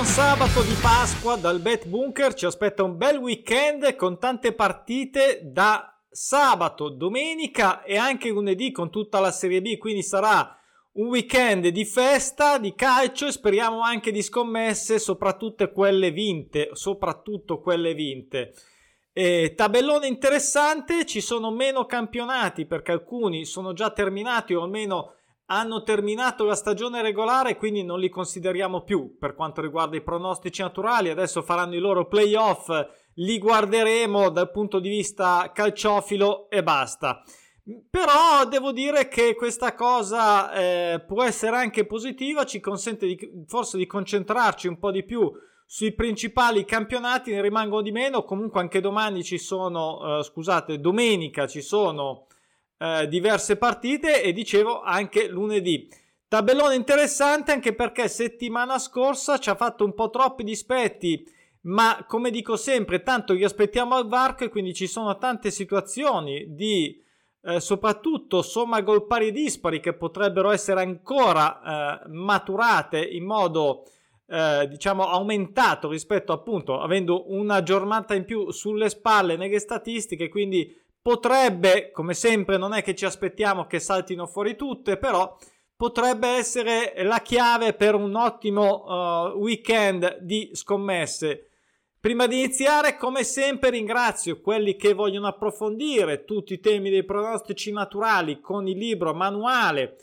buon sabato di Pasqua dal Bet Bunker. Ci aspetta un bel weekend con tante partite da sabato, domenica e anche lunedì con tutta la Serie B. Quindi sarà un weekend di festa, di calcio e speriamo anche di scommesse, soprattutto quelle vinte. Soprattutto quelle vinte. E tabellone interessante, ci sono meno campionati perché alcuni sono già terminati o almeno hanno terminato la stagione regolare, quindi non li consideriamo più per quanto riguarda i pronostici naturali. Adesso faranno i loro playoff, li guarderemo dal punto di vista calciofilo e basta. Però devo dire che questa cosa eh, può essere anche positiva, ci consente di, forse di concentrarci un po' di più sui principali campionati, ne rimangono di meno. Comunque anche domani ci sono, eh, scusate, domenica ci sono eh, diverse partite e dicevo anche lunedì. Tabellone interessante anche perché settimana scorsa ci ha fatto un po' troppi dispetti, ma come dico sempre, tanto li aspettiamo al varco e quindi ci sono tante situazioni di eh, soprattutto somma gol pari e dispari che potrebbero essere ancora eh, maturate in modo eh, diciamo aumentato rispetto appunto avendo una giornata in più sulle spalle nelle statistiche quindi Potrebbe, come sempre, non è che ci aspettiamo che saltino fuori tutte, però potrebbe essere la chiave per un ottimo uh, weekend di scommesse. Prima di iniziare, come sempre, ringrazio quelli che vogliono approfondire tutti i temi dei pronostici naturali con il libro manuale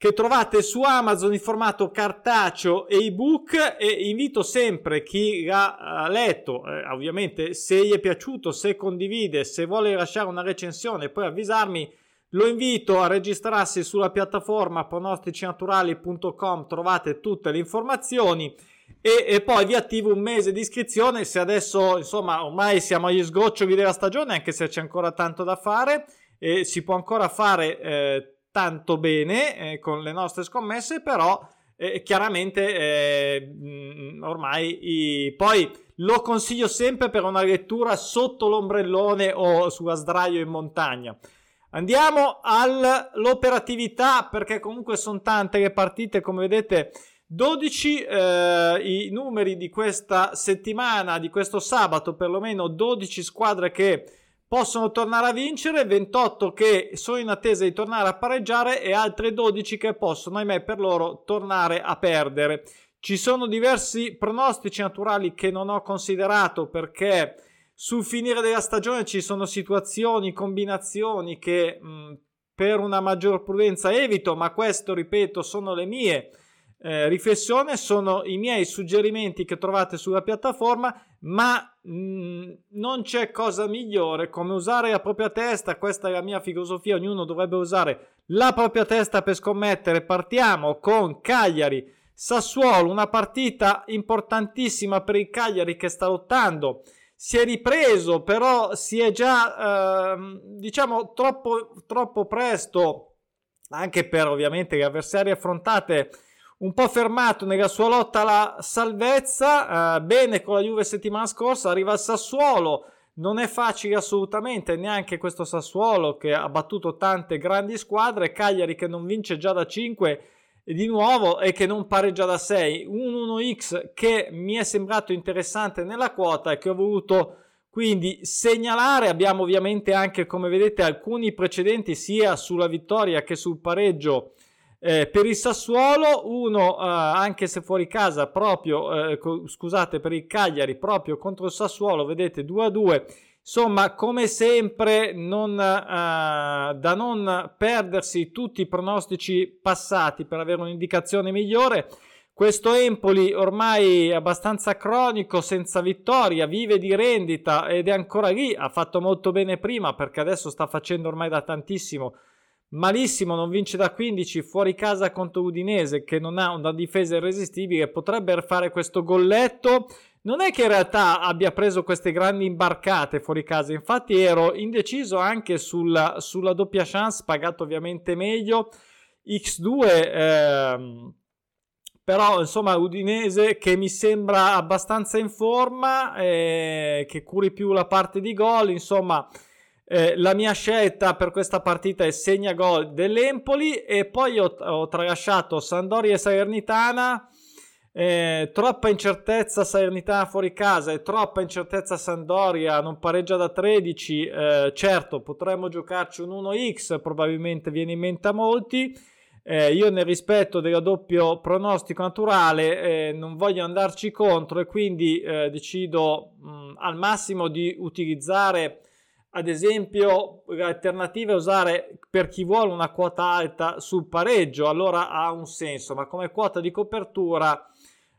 che trovate su Amazon in formato cartaceo e ebook e invito sempre chi eh, letto, eh, ovviamente se gli è piaciuto, se condivide, se vuole lasciare una recensione e poi avvisarmi, lo invito a registrarsi sulla piattaforma pronosticinaturali.com, trovate tutte le informazioni e, e, poi vi attivo un mese di iscrizione se adesso insomma ormai siamo agli sgoccioli della stagione anche se c'è ancora tanto da fare e si può ancora fare eh, tanto bene eh, con le nostre scommesse, però eh, chiaramente eh, mm, ormai i... poi lo consiglio sempre per una lettura sotto l'ombrellone o sulla sdraio in montagna. Andiamo all'operatività perché comunque sono tante le partite, come vedete 12 eh, i numeri di questa settimana, di questo sabato, perlomeno 12 squadre che possono tornare a vincere, 28 che sono in attesa di tornare a pareggiare e altre 12 che possono, ahimè, per loro tornare a perdere. Ci sono diversi pronostici naturali che non ho considerato perché sul finire della stagione ci sono situazioni, combinazioni che mh, per una maggior prudenza evito, ma questo, ripeto, sono le mie eh, riflessione sono i miei suggerimenti che trovate sulla piattaforma, ma mh, mm, non c'è cosa migliore come usare la propria testa. Questa è la mia filosofia. Ognuno dovrebbe usare la propria testa per scommettere. Partiamo con Cagliari. Sassuolo, una partita importantissima per il Cagliari che sta lottando. Si è ripreso, però si è già, eh, diciamo, troppo, troppo presto, anche per ovviamente le avversarie affrontate un po' fermato nella sua lotta alla salvezza, eh, bene con la Juve settimana scorsa, arriva al Sassuolo, non è facile assolutamente neanche questo Sassuolo che ha battuto tante grandi squadre, Cagliari che non vince già da 5 di nuovo e che non pareggia da 6, un 1x che mi è sembrato interessante nella quota e che ho voluto quindi segnalare, abbiamo ovviamente anche come vedete alcuni precedenti sia sulla vittoria che sul pareggio eh, per il Sassuolo, uno eh, anche se fuori casa, proprio eh, co- scusate, per il Cagliari, proprio contro il Sassuolo, vedete 2 a 2. Insomma, come sempre, non, uh, da non perdersi tutti i pronostici passati per avere un'indicazione migliore. Questo Empoli ormai abbastanza cronico, senza vittoria, vive di rendita ed è ancora lì. Ha fatto molto bene prima perché adesso sta facendo ormai da tantissimo malissimo, non vince da 15 fuori casa contro Udinese che non ha una difesa irresistibile, potrebbe fare questo golletto. Non è che in realtà abbia preso queste grandi imbarcate fuori casa, infatti ero indeciso anche sulla, sulla doppia chance, pagato ovviamente meglio. X2, ehm, però insomma Udinese che mi sembra abbastanza in forma, eh, che curi più la parte di gol, insomma eh, la mia scelta per questa partita è segna gol dell'Empoli e poi ho, ho tralasciato Sandoria e Salernitana. Eh, troppa incertezza Salernitana fuori casa e troppa incertezza Sandoria non pareggia da 13 eh, certo potremmo giocarci un 1x probabilmente viene in mente a molti eh, io nel rispetto del doppio pronostico naturale eh, non voglio andarci contro e quindi eh, decido mh, al massimo di utilizzare ad esempio l'alternativa è usare per chi vuole una quota alta sul pareggio allora ha un senso ma come quota di copertura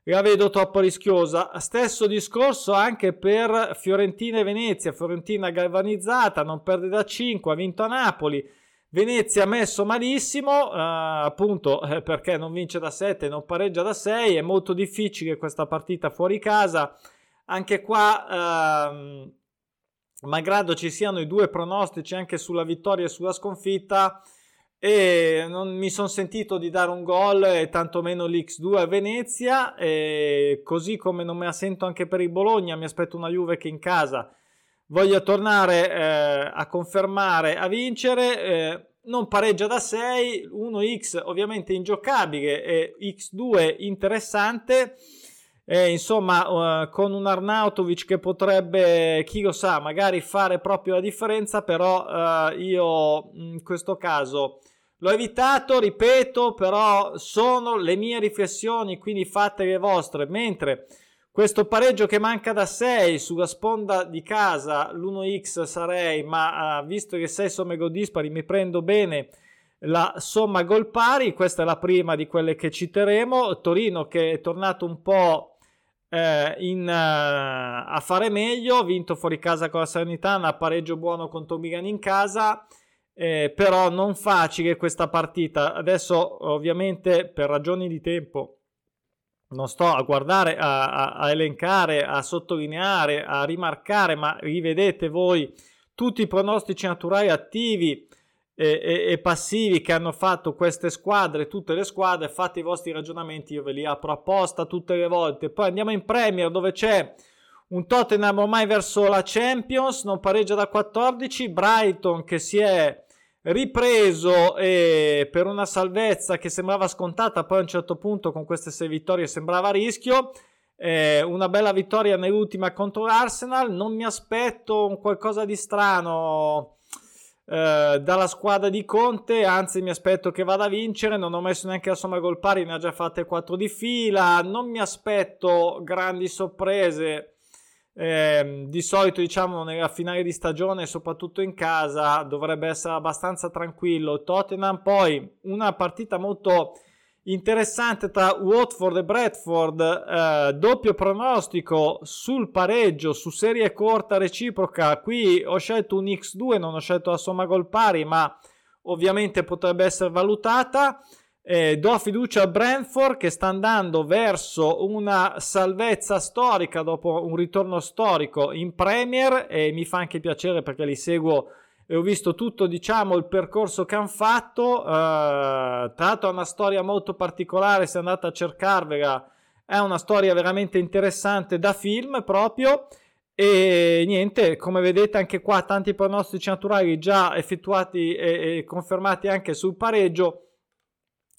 la vedo troppo rischiosa. Stesso discorso anche per Fiorentina e Venezia. Fiorentina galvanizzata, non perde da 5, ha vinto a Napoli. Venezia messo malissimo, eh, appunto eh, perché non vince da 7, non pareggia da 6. È molto difficile questa partita fuori casa. Anche qua, ehm, malgrado ci siano i due pronostici anche sulla vittoria e sulla sconfitta, e non mi sono sentito di dare un gol e tantomeno l'X2 a Venezia e così come non me la sento anche per il Bologna mi aspetto una Juve che in casa voglia tornare eh, a confermare a vincere eh, non pareggia da 6 1x ovviamente ingiocabile e x2 interessante e, insomma uh, con un Arnautovic che potrebbe chi lo sa magari fare proprio la differenza però uh, io in questo caso L'ho evitato, ripeto, però sono le mie riflessioni, quindi fate le vostre. Mentre questo pareggio che manca da 6 sulla sponda di casa, l'1x sarei, ma uh, visto che 6 somme gol dispari mi prendo bene la somma gol pari, questa è la prima di quelle che citeremo. Torino che è tornato un po' eh, in, uh, a fare meglio, ha vinto fuori casa con la Salernitana, pareggio buono contro Milan in casa eh, però non facile questa partita. Adesso ovviamente per ragioni di tempo non sto a guardare, a, a, a elencare, a sottolineare, a rimarcare, ma rivedete voi tutti i pronostici naturali attivi e, e, e, passivi che hanno fatto queste squadre, tutte le squadre, fate i vostri ragionamenti, io ve li apro apposta tutte le volte. Poi andiamo in Premier dove c'è un Tottenham ormai verso la Champions, non pareggia da 14, Brighton che si è ripreso eh, per una salvezza che sembrava scontata, poi a un certo punto con queste sei vittorie sembrava a rischio. Eh, una bella vittoria nell'ultima contro l'Arsenal. Non mi aspetto un qualcosa di strano eh, dalla squadra di Conte, anzi mi aspetto che vada a vincere. Non ho messo neanche la somma gol pari, ne ha già fatte 4 di fila. Non mi aspetto grandi sorprese eh, di solito, diciamo, nella finale di stagione, soprattutto in casa, dovrebbe essere abbastanza tranquillo. Tottenham, poi una partita molto interessante tra Watford e Bradford, eh, doppio pronostico sul pareggio su serie corta reciproca. Qui ho scelto un X2, non ho scelto la somma gol pari, ma ovviamente potrebbe essere valutata. Eh, do fiducia a Brentford che sta andando verso una salvezza storica dopo un ritorno storico in Premier e mi fa anche piacere perché li seguo e ho visto tutto diciamo il percorso che hanno fatto. Eh, tra l'altro è una storia molto particolare, se andate a cercarvela, è una storia veramente interessante da film proprio. E niente, come vedete anche qua tanti pronostici naturali già effettuati e, e confermati anche sul pareggio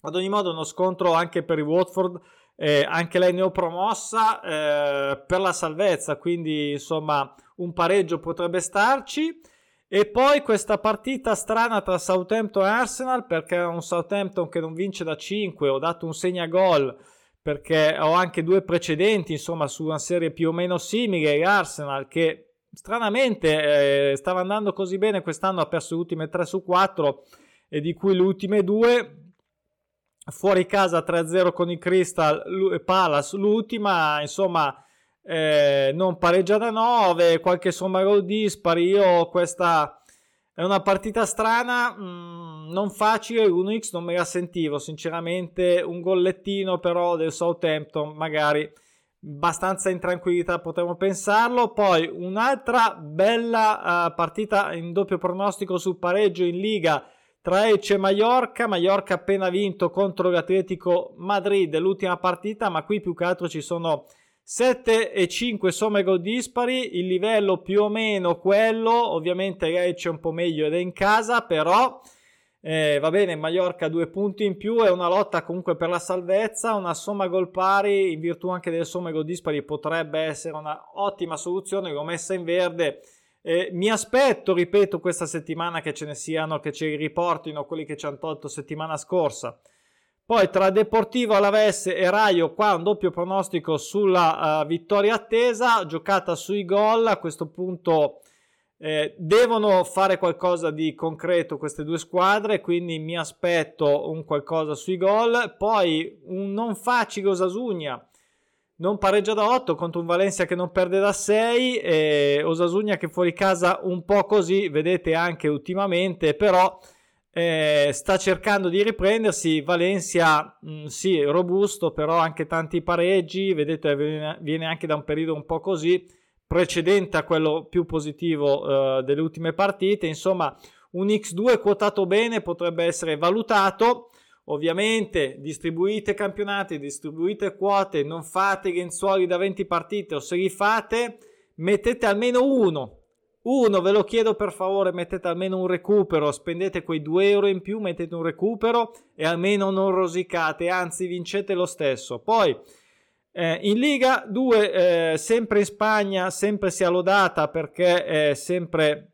ad ogni modo, uno scontro anche per il Watford, eh, anche lei neopromossa eh, per la salvezza, quindi insomma un pareggio potrebbe starci. E poi questa partita strana tra Southampton e Arsenal, perché è un Southampton che non vince da 5, ho dato un segnagol perché ho anche due precedenti, insomma, su una serie più o meno simile, Arsenal che stranamente eh, stava andando così bene quest'anno, ha perso le ultime 3 su 4 e di cui le ultime due fuori casa 3-0 con il Crystal Palace l'ultima insomma eh, non pareggia da 9 qualche somma gol dispari. Io questa è una partita strana mh, mm, non facile. 1x non me la sentivo sinceramente. Un gollettino però del Southampton magari abbastanza in tranquillità potremmo pensarlo. Poi un'altra bella uh, partita in doppio pronostico sul pareggio in Liga tra Ecce e Mallorca, Mallorca appena vinto contro l'Atletico Madrid l'ultima partita, ma qui più che altro ci sono 7 e 5 somme gol dispari, il livello più o meno quello, ovviamente Lecce un po' meglio ed è in casa, però Eh, va bene, Mallorca due punti in più, è una lotta comunque per la salvezza, una somma gol pari in virtù anche delle somme gol dispari potrebbe essere una ottima soluzione, l'ho messa in verde. Eh, mi aspetto, ripeto, questa settimana che ce ne siano, che ci riportino quelli che ci hanno tolto settimana scorsa. Poi tra Deportivo Alaves e Raio, qua un doppio pronostico sulla uh, vittoria attesa, giocata sui gol, a questo punto eh, devono fare qualcosa di concreto queste due squadre, quindi mi aspetto un qualcosa sui gol. Poi un non facile Osasugna, non pareggia da 8 contro un Valencia che non perde da 6. Eh, Osasugna che fuori casa un po' così, vedete anche ultimamente, però eh, sta cercando di riprendersi. Valencia, mh, mm, sì, robusto, però anche tanti pareggi. Vedete, viene anche da un periodo un po' così precedente a quello più positivo eh, delle ultime partite. Insomma, un X2 quotato bene potrebbe essere valutato. Ovviamente distribuite campionati, distribuite quote, non fate genzuoli da 20 partite o se li fate, mettete almeno uno. Uno, ve lo chiedo per favore, mettete almeno un recupero, spendete quei 2 euro in più, mettete un recupero e almeno non rosicate, anzi vincete lo stesso. Poi eh, in Liga 2, eh, sempre in Spagna, sempre sia lodata perché è sempre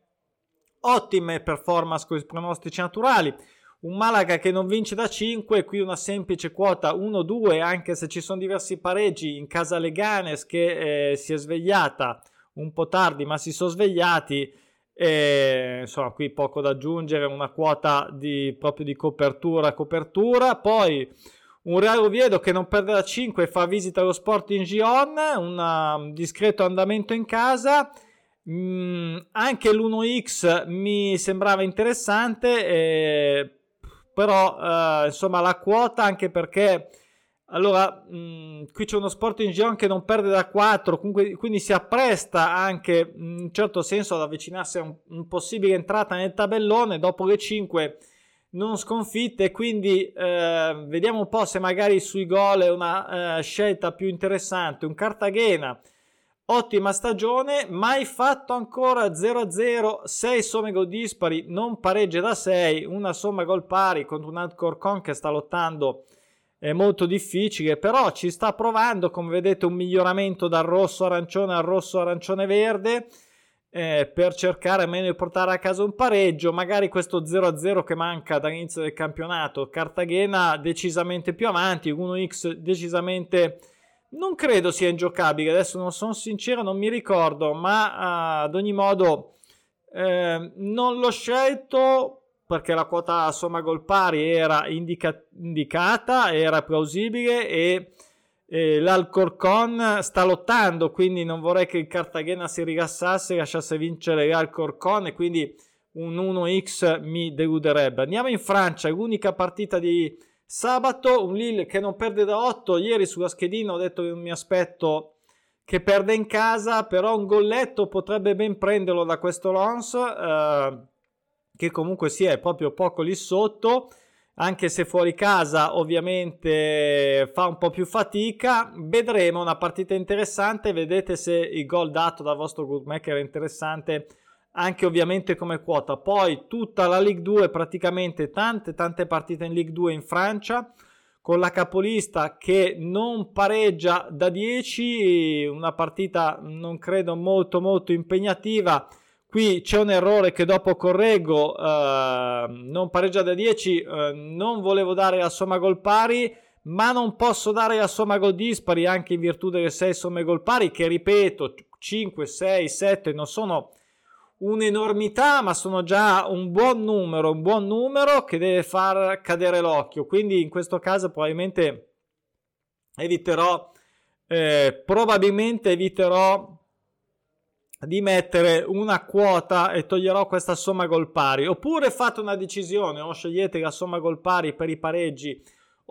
ottime performance con i pronostici naturali. Un Malaga che non vince da 5, qui una semplice quota 1-2, anche se ci sono diversi pareggi in casa Leganes che eh, si è svegliata un po' tardi, ma si sono svegliati. E, insomma, qui poco da aggiungere, una quota di, proprio di copertura, copertura. Poi un Real Oviedo che non perde da 5 e fa visita allo Sporting Gion, un um, discreto andamento in casa. Mm, anche l'1x mi sembrava interessante, eh, però eh, insomma la quota anche perché allora mh, mm, qui c'è uno Sporting Gion che non perde da 4, comunque, quindi si appresta anche in un certo senso ad avvicinarsi a un, un possibile entrata nel tabellone dopo le 5 non sconfitte, quindi eh, vediamo un po' se magari sui gol è una eh, scelta più interessante. Un Cartagena, ottima stagione, mai fatto ancora 0-0, 6 somme gol dispari, non pareggia da 6, una somma gol pari contro un Alcorcon che sta lottando è molto difficile, però ci sta provando, come vedete, un miglioramento dal rosso arancione al rosso arancione verde eh, per cercare almeno di portare a casa un pareggio, magari questo 0-0 che manca dall'inizio del campionato, Cartagena decisamente più avanti, 1x decisamente non credo sia ingiocabile, adesso non sono sincero, non mi ricordo, ma uh, ad ogni modo eh, non l'ho scelto perché la quota somma gol pari era indica- indicata, era plausibile e eh, l'Alcorcon sta lottando, quindi non vorrei che il Cartagena si rilassasse e lasciasse vincere l'Alcorcon e quindi un 1x mi deluderebbe. Andiamo in Francia, l'unica partita di sabato, un Lille che non perde da 8, ieri sulla schedina ho detto che non mi aspetto che perde in casa, però un golletto potrebbe ben prenderlo da questo Lons, eh, che comunque sia è proprio poco lì sotto anche se fuori casa ovviamente fa un po' più fatica. Vedremo una partita interessante, vedete se il gol dato dal vostro bookmaker è interessante anche ovviamente come quota. Poi tutta la Ligue 2 praticamente tante tante partite in Ligue 2 in Francia con la capolista che non pareggia da 10, una partita non credo molto molto impegnativa Qui c'è un errore che dopo correggo, eh, non pareggia da 10, eh, non volevo dare la somma gol pari, ma non posso dare la somma gol dispari anche in virtù delle 6 somme gol pari che ripeto 5, 6, 7 non sono un'enormità ma sono già un buon numero, un buon numero che deve far cadere l'occhio, quindi in questo caso probabilmente eviterò, eh, probabilmente eviterò di mettere una quota e toglierò questa somma gol pari. Oppure fate una decisione o scegliete la somma gol pari per i pareggi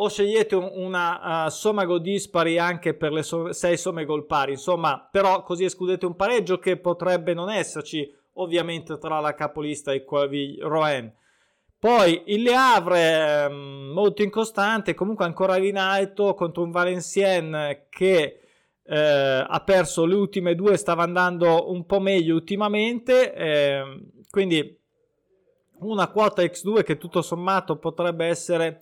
o scegliete una uh, somma gol dispari anche per le 6 so- somme gol pari. Insomma però così escludete un pareggio che potrebbe non esserci ovviamente tra la capolista e Roen. Poi il Le Havre ehm, molto incostante comunque ancora in alto contro un Valenciennes che eh, ha perso le ultime due, stava andando un po' meglio ultimamente, eh, quindi una quota X2 che tutto sommato potrebbe essere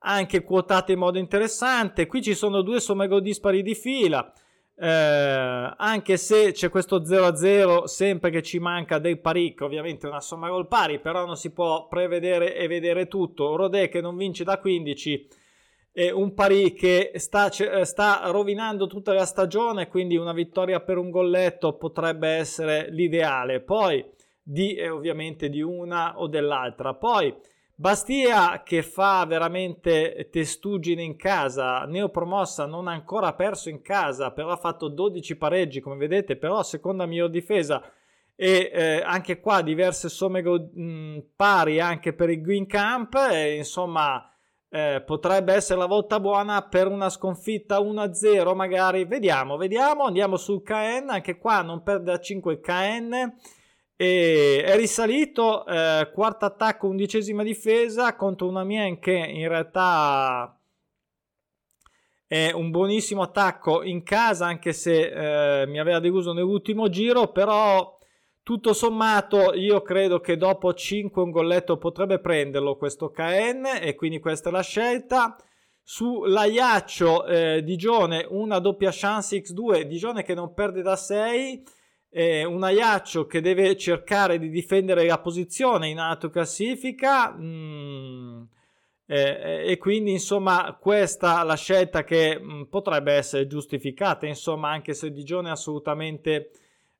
anche quotata in modo interessante. Qui ci sono due somme gol dispari di fila. Eh, anche se c'è questo 0-0 sempre che ci manca del pari che ovviamente una somma gol pari però non si può prevedere e vedere tutto Rodè che non vince da 15 è un pari che sta, sta rovinando tutta la stagione quindi una vittoria per un golletto potrebbe essere l'ideale. Poi di eh, ovviamente di una o dell'altra. Poi Bastia che fa veramente testuggine in casa, neopromossa, non ha ancora perso in casa, però ha fatto 12 pareggi come vedete, però seconda miglior difesa. E eh, anche qua diverse somme mh, pari anche per il Green Camp e insomma eh, potrebbe essere la volta buona per una sconfitta 1-0 magari, vediamo, vediamo, andiamo sul KN, anche qua non perde a 5 il KN e è risalito eh, quarto attacco undicesima difesa contro una Mien che in realtà è un buonissimo attacco in casa anche se eh, mi aveva deluso nell'ultimo giro però tutto sommato io credo che dopo 5 un golletto potrebbe prenderlo questo KN e quindi questa è la scelta. Su Laiaccio eh, Digione una doppia chance X2 Digione che non perde da 6 eh, un Aiaccio che deve cercare di difendere la posizione in alto classifica mm, eh, e quindi insomma questa la scelta che mh, mm, potrebbe essere giustificata insomma anche se Digione è assolutamente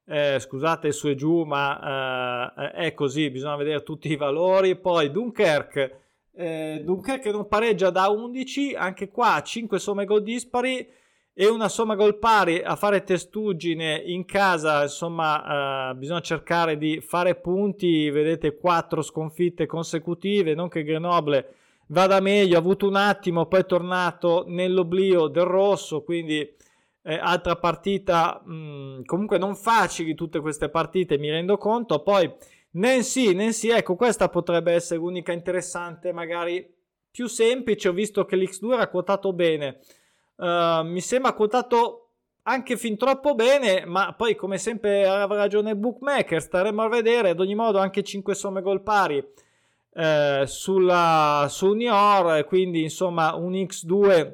eh, scusate su e giù ma eh, è così bisogna vedere tutti i valori poi Dunkerque eh, Dunkerque non pareggia da 11 anche qua 5 somme gol dispari e una somma gol pari a fare testuggine in casa, insomma, eh, bisogna cercare di fare punti. Vedete, quattro sconfitte consecutive. Non che Grenoble vada meglio, ha avuto un attimo, poi è tornato nell'oblio del rosso. Quindi, eh, altra partita mh, mm, comunque non facili tutte queste partite, mi rendo conto. Poi, Nancy, Nancy, ecco, questa potrebbe essere l'unica interessante, magari più semplice. Ho visto che l'X2 era quotato bene. Uh, mi sembra quotato anche fin troppo bene, ma poi come sempre aveva ragione bookmaker, staremo a vedere, ad ogni modo anche 5 somme gol pari eh, sulla, su Nior, quindi insomma un X2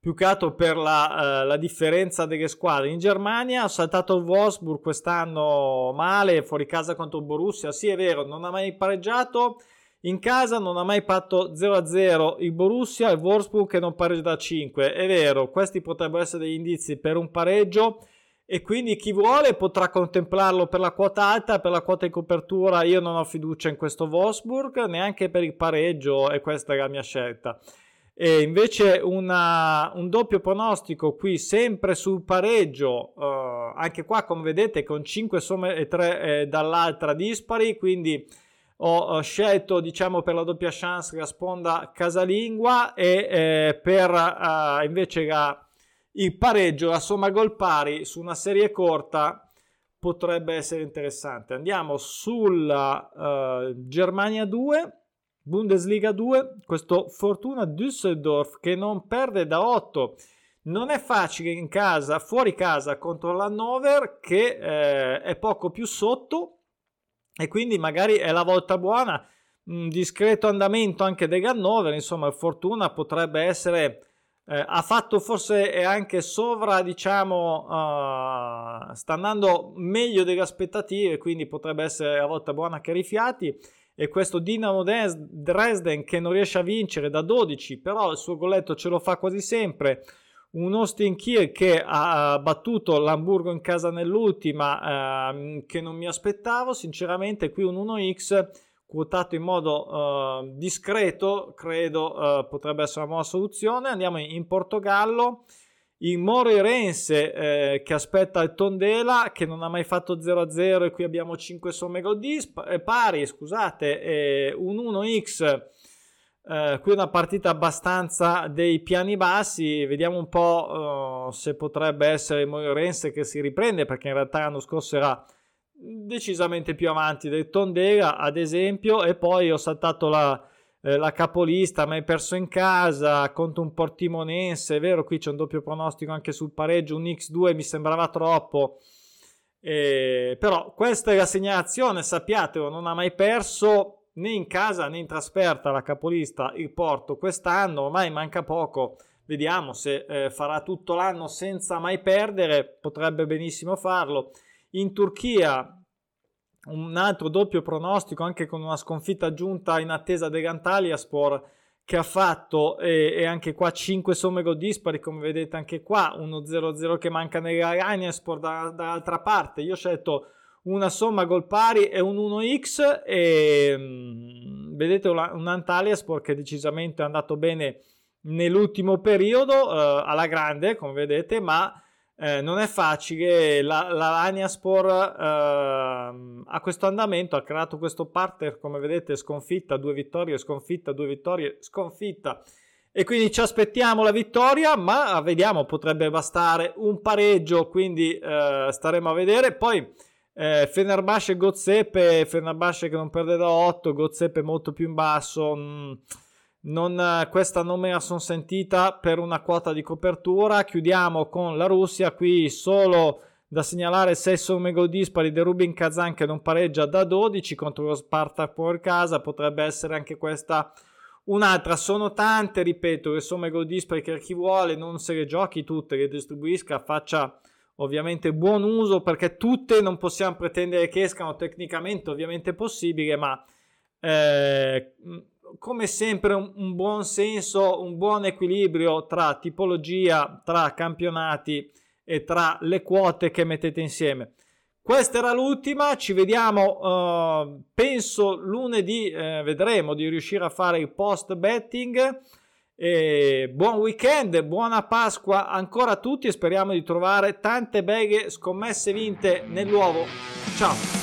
più che altro per la, uh, la, differenza delle squadre. In Germania ha saltato il Wolfsburg quest'anno male, fuori casa contro il Borussia, sì è vero, non ha mai pareggiato, in casa non ha mai fatto 0-0 il Borussia e il Wolfsburg che non pareggia da 5. È vero, questi potrebbero essere degli indizi per un pareggio e quindi chi vuole potrà contemplarlo per la quota alta, per la quota di copertura io non ho fiducia in questo Wolfsburg, neanche per il pareggio e questa è la mia scelta. E invece una, un doppio pronostico qui sempre sul pareggio, uh, anche qua come vedete con 5 somme e 3 eh, dall'altra dispari, quindi ho scelto diciamo per la doppia chance la sponda casalingua e eh, per uh, invece la, il pareggio, la somma gol pari su una serie corta potrebbe essere interessante. Andiamo sulla uh, Germania 2, Bundesliga 2, questo Fortuna Düsseldorf che non perde da 8. Non è facile in casa, fuori casa contro l'Hannover che eh, è poco più sotto e quindi magari è la volta buona. Un discreto andamento anche dei Gannover, insomma, Fortuna potrebbe essere. Eh, ha fatto forse anche sovra, diciamo, uh, sta andando meglio delle aspettative, quindi potrebbe essere la volta buona che rifiati. E questo Dinamo Dresden che non riesce a vincere da 12, però il suo golletto ce lo fa quasi sempre. Un Austin Kiel che ha battuto l'Hamburgo in casa nell'ultima eh, che non mi aspettavo. Sinceramente qui un 1x quotato in modo eh, discreto credo eh, potrebbe essere una buona soluzione. Andiamo in, in il Moreirense eh, che aspetta il Tondela che non ha mai fatto 0-0 e qui abbiamo 5 somme gol eh, pari scusate un 1x Uh, qui una partita abbastanza dei piani bassi, vediamo un po' uh, se potrebbe essere Moiorense che si riprende perché in realtà l'anno scorso era decisamente più avanti del Tondera ad esempio e poi ho saltato la, eh, la capolista, ma hai perso in casa contro un Portimonense, è vero qui c'è un doppio pronostico anche sul pareggio, un X2 mi sembrava troppo Eh, però questa è la segnalazione, sappiatelo, non ha mai perso né in casa né in trasferta la capolista il Porto quest'anno, ormai manca poco. Vediamo se eh, farà tutto l'anno senza mai perdere, potrebbe benissimo farlo. In Turchia un altro doppio pronostico anche con una sconfitta aggiunta in attesa dell'Antalyaspor che ha fatto e, e, anche qua 5 somme gol dispari come vedete anche qua 1-0-0 che manca nell'Aranyaspor da, dall'altra parte. Io ho scelto una somma gol pari e un 1x e mh, mm, vedete un Antalyaspor che decisamente è andato bene nell'ultimo periodo eh, alla grande come vedete ma eh, non è facile. La, la Laniaspor eh, ha questo andamento, ha creato questo partner, come vedete, sconfitta, due vittorie, sconfitta, due vittorie, sconfitta. E quindi ci aspettiamo la vittoria, ma vediamo, potrebbe bastare un pareggio, quindi eh, staremo a vedere. Poi eh, Fenerbahce e Gozzeppe, Fenerbahce che non perde da 8, Gozzeppe molto più in basso. Mh, mm, non, questa non me la sono sentita per una quota di copertura. Chiudiamo con la Russia. Qui solo da segnalare 6 somme gol dispari di Rubin Kazan che non pareggia da 12 contro lo Spartak fuori casa. Potrebbe essere anche questa un'altra. Sono tante, ripeto, le somme gol dispari che chi vuole non se le giochi tutte, le distribuisca, faccia ovviamente buon uso perché tutte non possiamo pretendere che escano tecnicamente, ovviamente possibile, ma eh, come sempre un, un, buon senso, un buon equilibrio tra tipologia, tra campionati e tra le quote che mettete insieme. Questa era l'ultima, ci vediamo, uh, penso lunedì, eh, vedremo di riuscire a fare il post betting. E buon weekend, buona Pasqua ancora a tutti e speriamo di trovare tante belle scommesse vinte nel nuovo. Ciao!